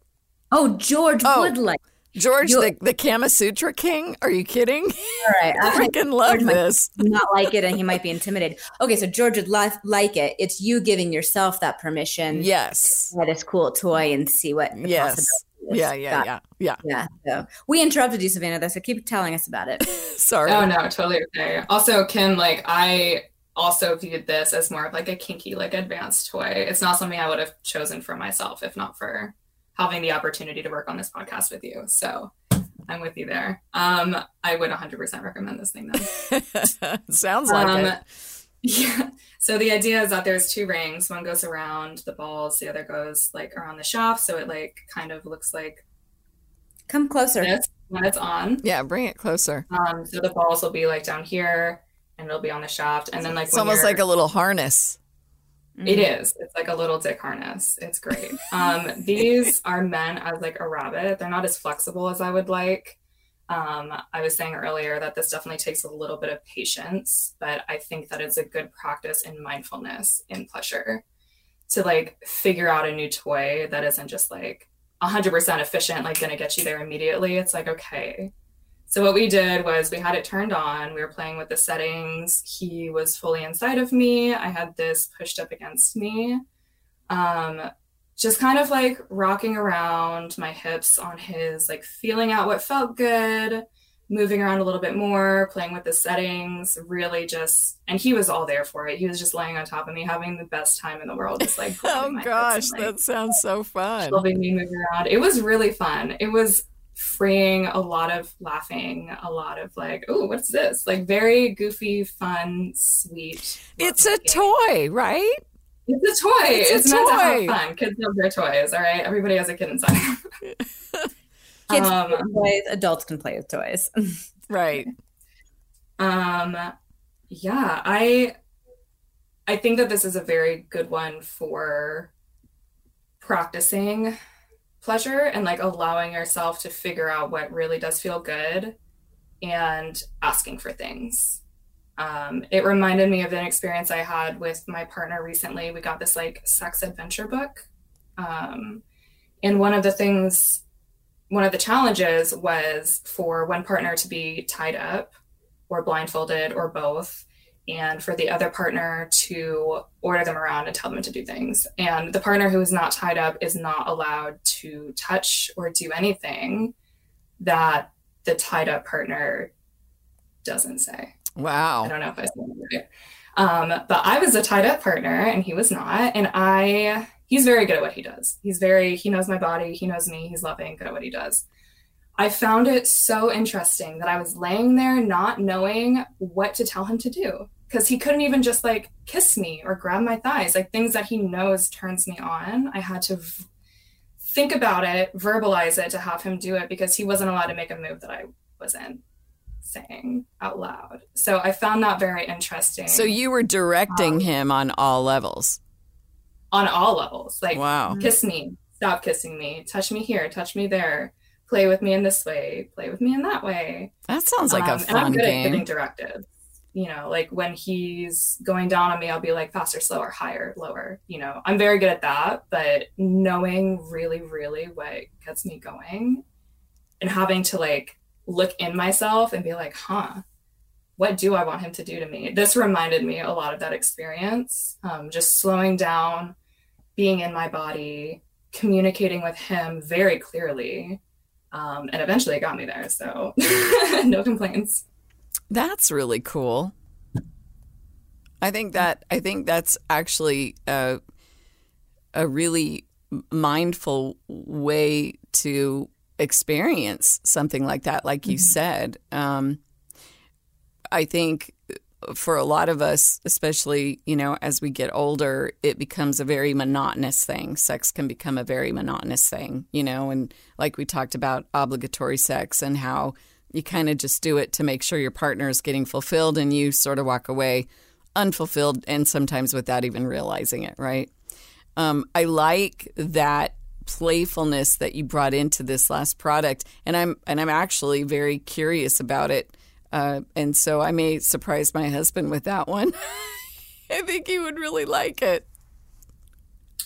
Oh, George oh, would like George, the, the Kama Sutra king? Are you kidding? All right. I freaking love George this. not like it and he might be intimidated. Okay, so George would li- like it. It's you giving yourself that permission. Yes. To try this cool toy and see what yes. Yeah, yeah, yeah, yeah. Yeah. So we interrupted you, Savannah, though, so keep telling us about it. Sorry. Oh, no, totally okay. Also, Kim, like, I also viewed this as more of like a kinky, like advanced toy. It's not something I would have chosen for myself if not for having the opportunity to work on this podcast with you. So I'm with you there. Um, I would 100% recommend this thing though. Sounds like um, it. Yeah. So the idea is that there's two rings. One goes around the balls, the other goes like around the shaft. So it like kind of looks like. Come closer. when it's on. Yeah, bring it closer. Um, so the balls will be like down here, and it'll be on the shaft, and then like it's almost like a little harness. Mm-hmm. It is. It's like a little dick harness. It's great. Um, these are meant as like a rabbit. They're not as flexible as I would like. Um, I was saying earlier that this definitely takes a little bit of patience, but I think that it's a good practice in mindfulness in pleasure to like figure out a new toy that isn't just like 100% efficient, like going to get you there immediately. It's like, okay. So what we did was we had it turned on. We were playing with the settings. He was fully inside of me. I had this pushed up against me. Um, just kind of like rocking around my hips on his, like feeling out what felt good, moving around a little bit more, playing with the settings, really just, and he was all there for it. He was just laying on top of me, having the best time in the world. Just like, oh gosh, and, like, that sounds so fun. Helping me move around. It was really fun. It was freeing, a lot of laughing, a lot of like, oh, what's this? Like very goofy, fun, sweet. It's a game. toy, right? It's a toy. It's, it's a meant toy. to have fun. Kids love their toys. All right, everybody has a kid inside. Kids um, play with adults can play with toys. right. Um yeah, I I think that this is a very good one for practicing pleasure and like allowing yourself to figure out what really does feel good and asking for things. Um, it reminded me of an experience I had with my partner recently. We got this like sex adventure book. Um, and one of the things one of the challenges was for one partner to be tied up or blindfolded or both and for the other partner to order them around and tell them to do things. And the partner who is not tied up is not allowed to touch or do anything that the tied up partner doesn't say. Wow. I don't know if i said that right. Um, but i was a tied up partner and he was not. And i he's very good at what he does. He's very, he knows my body, he knows me, he's loving, good at what he does. I found it so interesting that I was laying there not knowing what to tell him to do because he couldn't even just like kiss me or grab my thighs, like things that he knows turns me on. I had to v- think about it, verbalize it to have him do it because he wasn't allowed to make a move that I wasn't saying out loud. So I found that very interesting. So you were directing um, him on all levels on all levels. Like, wow. kiss me, stop kissing me, touch me here, touch me there, play with me in this way, play with me in that way. That sounds like um, a fun and I'm good game. At giving directives. You know, like when he's going down on me, I'll be like faster, slower, higher, lower. You know, I'm very good at that, but knowing really, really what gets me going and having to like look in myself and be like, huh, what do I want him to do to me? This reminded me a lot of that experience. Um, just slowing down, being in my body, communicating with him very clearly. Um, and eventually it got me there. So no complaints. That's really cool. I think that I think that's actually a, a really mindful way to experience something like that, like you mm-hmm. said. Um, I think for a lot of us, especially, you know, as we get older, it becomes a very monotonous thing. Sex can become a very monotonous thing, you know, and like we talked about obligatory sex and how you kind of just do it to make sure your partner is getting fulfilled and you sort of walk away unfulfilled and sometimes without even realizing it, right? Um, I like that playfulness that you brought into this last product and I'm and I'm actually very curious about it uh, and so I may surprise my husband with that one. I think he would really like it.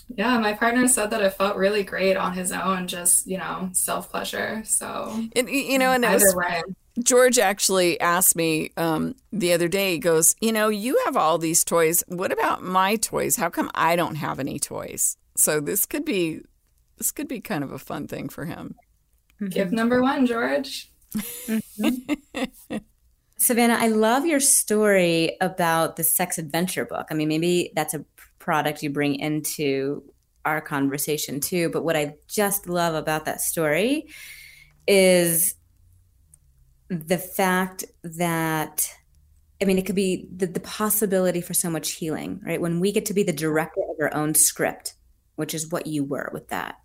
Yeah, my partner said that it felt really great on his own, just, you know, self pleasure. So, and, you know, and either was, way. George actually asked me um, the other day, he goes, You know, you have all these toys. What about my toys? How come I don't have any toys? So this could be this could be kind of a fun thing for him. Give number one, George. Mm-hmm. Savannah, I love your story about the sex adventure book. I mean, maybe that's a product you bring into our conversation too. But what I just love about that story is the fact that, I mean, it could be the, the possibility for so much healing, right? When we get to be the director of our own script, which is what you were with that.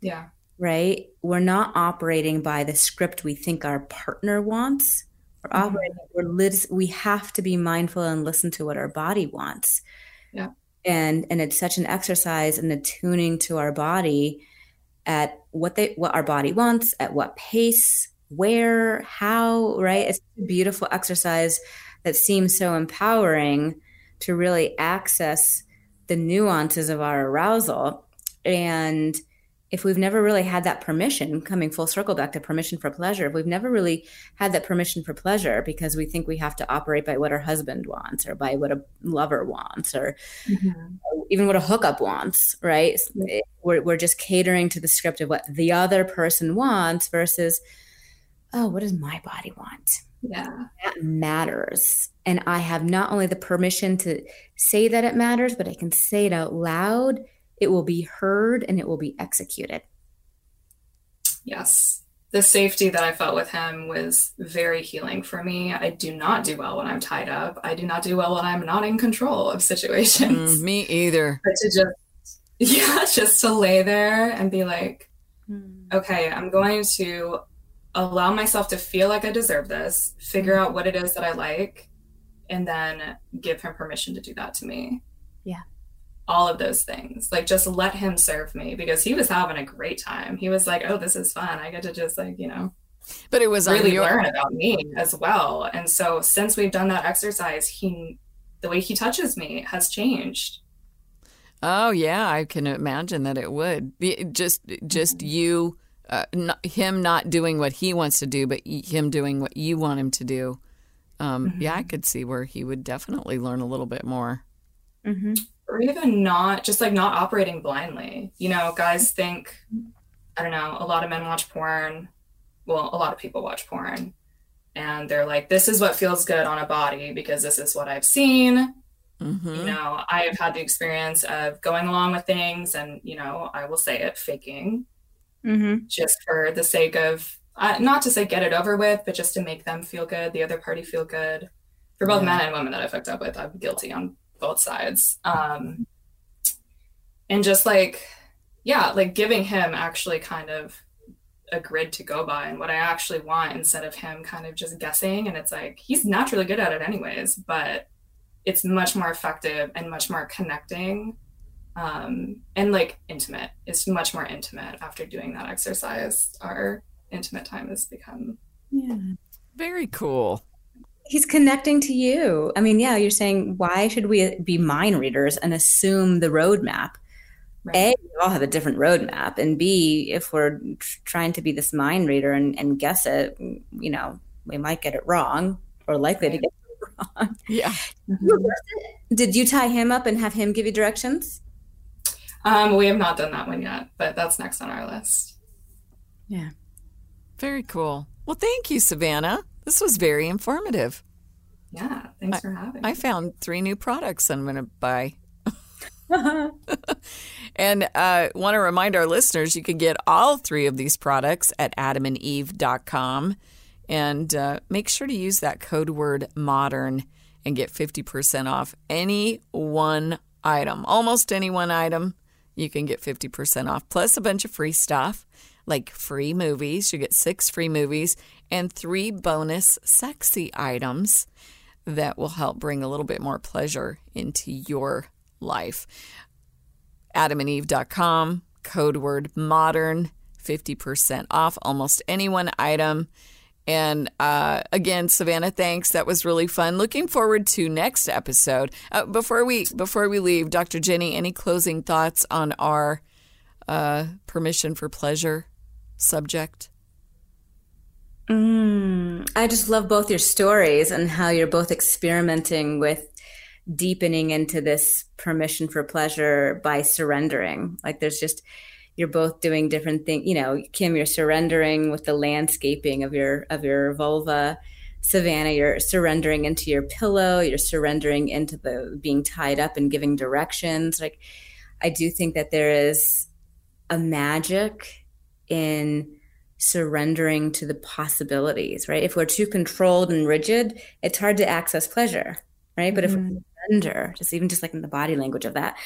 Yeah. Right? We're not operating by the script we think our partner wants we're operating we're lit- we have to be mindful and listen to what our body wants. Yeah. And and it's such an exercise and attuning to our body at what they what our body wants at what pace where how right? It's a beautiful exercise that seems so empowering to really access the nuances of our arousal. And if we've never really had that permission, coming full circle back to permission for pleasure, if we've never really had that permission for pleasure because we think we have to operate by what our husband wants or by what a lover wants or mm-hmm. even what a hookup wants, right? Mm-hmm. We're, we're just catering to the script of what the other person wants versus, oh, what does my body want? Yeah. That matters. And I have not only the permission to say that it matters, but I can say it out loud it will be heard and it will be executed. Yes. The safety that I felt with him was very healing for me. I do not do well when I'm tied up. I do not do well when I'm not in control of situations. Mm, me either. But to just, yeah, just to lay there and be like, mm. okay, I'm going to allow myself to feel like I deserve this, figure out what it is that I like, and then give him permission to do that to me. Yeah all of those things. Like just let him serve me because he was having a great time. He was like, "Oh, this is fun. I get to just like, you know, but it was really your- learn about me as well." And so since we've done that exercise, he the way he touches me has changed. Oh yeah, I can imagine that it would be just just mm-hmm. you, uh, not, him not doing what he wants to do, but him doing what you want him to do. Um, mm-hmm. Yeah, I could see where he would definitely learn a little bit more. Mm-hmm or even not just like not operating blindly. You know, guys think, I don't know, a lot of men watch porn. Well, a lot of people watch porn and they're like, this is what feels good on a body because this is what I've seen. Mm-hmm. You know, I have had the experience of going along with things and, you know, I will say it, faking mm-hmm. just for the sake of, uh, not to say get it over with, but just to make them feel good, the other party feel good. For both yeah. men and women that I've hooked up with, I'm guilty on both sides. Um, and just like, yeah, like giving him actually kind of a grid to go by and what I actually want instead of him kind of just guessing. And it's like, he's naturally good at it anyways, but it's much more effective and much more connecting um, and like intimate. It's much more intimate after doing that exercise. Our intimate time has become. Yeah. Very cool he's connecting to you. I mean, yeah, you're saying why should we be mind readers and assume the roadmap? Right. A, we all have a different roadmap, and B, if we're trying to be this mind reader and, and guess it, you know, we might get it wrong or likely right. to get it wrong. Yeah. Did you tie him up and have him give you directions? Um, we have not done that one yet, but that's next on our list. Yeah. Very cool. Well, thank you, Savannah. This was very informative. Yeah, thanks I, for having. Me. I found three new products I'm going to buy. and uh, want to remind our listeners you can get all three of these products at adamandeve.com. And uh, make sure to use that code word modern and get 50% off any one item. Almost any one item, you can get 50% off, plus a bunch of free stuff like free movies. You get six free movies and three bonus sexy items that will help bring a little bit more pleasure into your life. AdamandEve.com, code word modern, 50% off almost any one item. And uh, again, Savannah, thanks. That was really fun. Looking forward to next episode. Uh, before we before we leave, Dr. Jenny, any closing thoughts on our uh, permission for pleasure subject? Mm, I just love both your stories and how you're both experimenting with deepening into this permission for pleasure by surrendering. Like there's just you're both doing different things. You know, Kim, you're surrendering with the landscaping of your of your vulva. Savannah, you're surrendering into your pillow. You're surrendering into the being tied up and giving directions. Like I do think that there is a magic in surrendering to the possibilities, right? If we're too controlled and rigid, it's hard to access pleasure, right? But mm-hmm. if we mm-hmm. surrender, just even just like in the body language of that,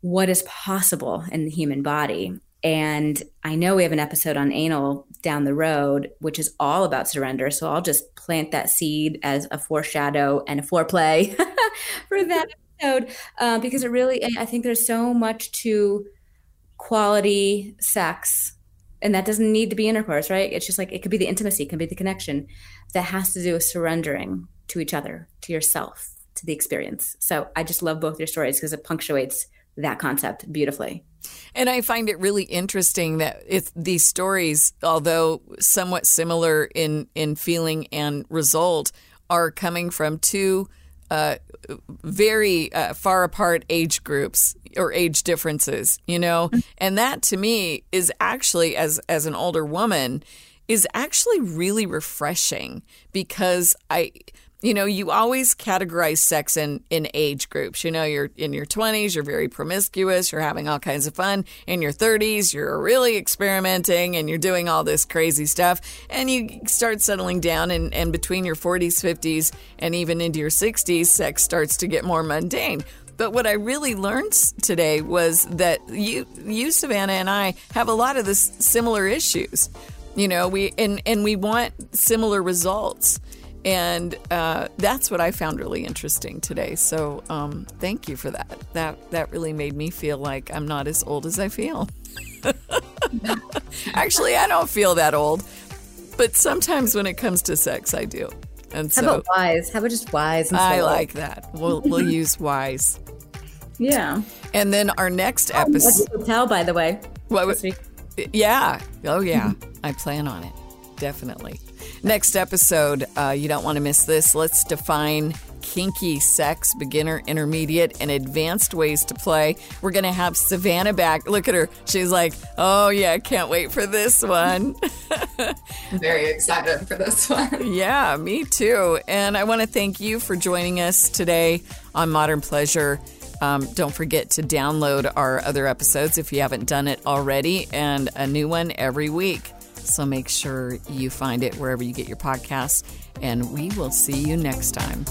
what is possible in the human body? And I know we have an episode on anal down the road, which is all about surrender. So I'll just plant that seed as a foreshadow and a foreplay for that episode uh, because it really, I think there's so much to quality sex and that doesn't need to be intercourse, right? It's just like it could be the intimacy, it can be the connection that has to do with surrendering to each other, to yourself, to the experience. So I just love both your stories because it punctuates that concept beautifully. And I find it really interesting that it's these stories, although somewhat similar in, in feeling and result, are coming from two uh, very uh, far apart age groups or age differences, you know? Mm-hmm. And that to me is actually, as, as an older woman, is actually really refreshing because I you know, you always categorize sex in, in age groups. You know, you're in your 20s, you're very promiscuous, you're having all kinds of fun. In your 30s, you're really experimenting and you're doing all this crazy stuff. And you start settling down, and, and between your 40s, 50s, and even into your 60s, sex starts to get more mundane. But what I really learned today was that you, you, Savannah, and I have a lot of the similar issues. You know, we and and we want similar results and uh, that's what I found really interesting today. So um, thank you for that. That that really made me feel like I'm not as old as I feel. Actually, I don't feel that old, but sometimes when it comes to sex, I do. And so, how about wise? How about just wise? I like that. We'll we'll use wise. Yeah. And then our next episode. Tell by the way. What was? Yeah. Oh yeah. I plan on it. Definitely. Next episode, uh, you don't want to miss this. Let's define kinky sex, beginner, intermediate, and advanced ways to play. We're going to have Savannah back. Look at her. She's like, oh, yeah, can't wait for this one. Very excited for this one. yeah, me too. And I want to thank you for joining us today on Modern Pleasure. Um, don't forget to download our other episodes if you haven't done it already, and a new one every week. So make sure you find it wherever you get your podcasts, and we will see you next time.